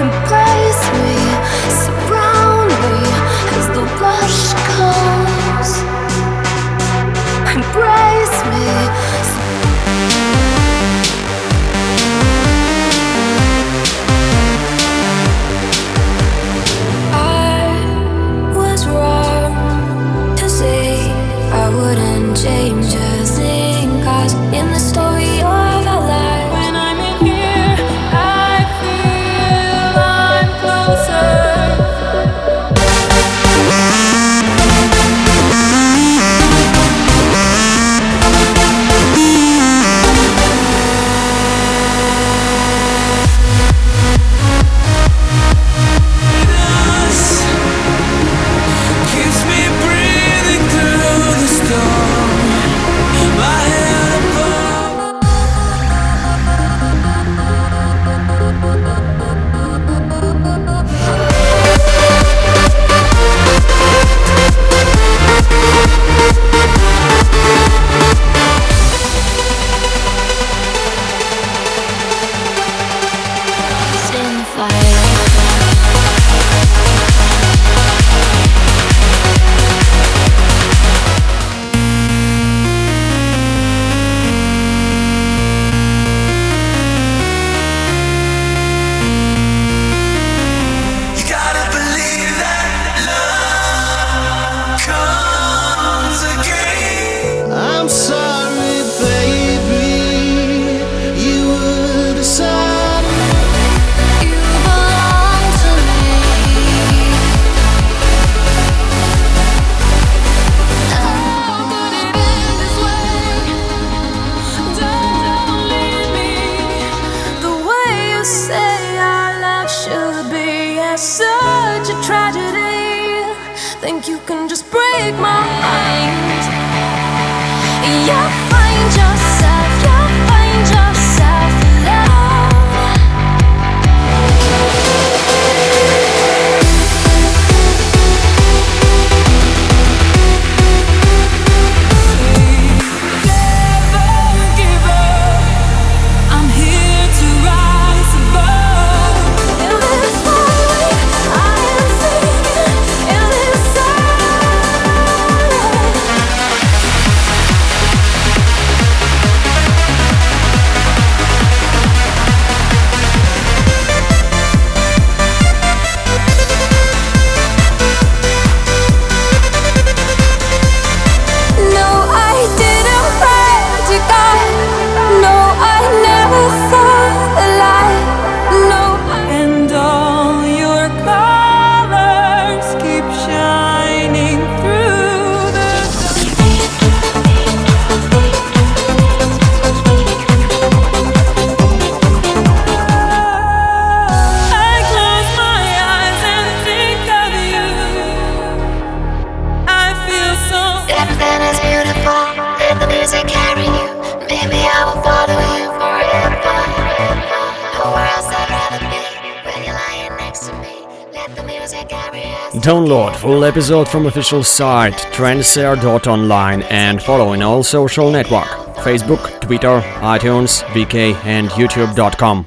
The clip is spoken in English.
And play. say our love should be. Yes, such a tragedy. Think you can just break my heart. Download full episode from official site tranceair.online and follow in all social network Facebook, Twitter, iTunes, VK and YouTube.com.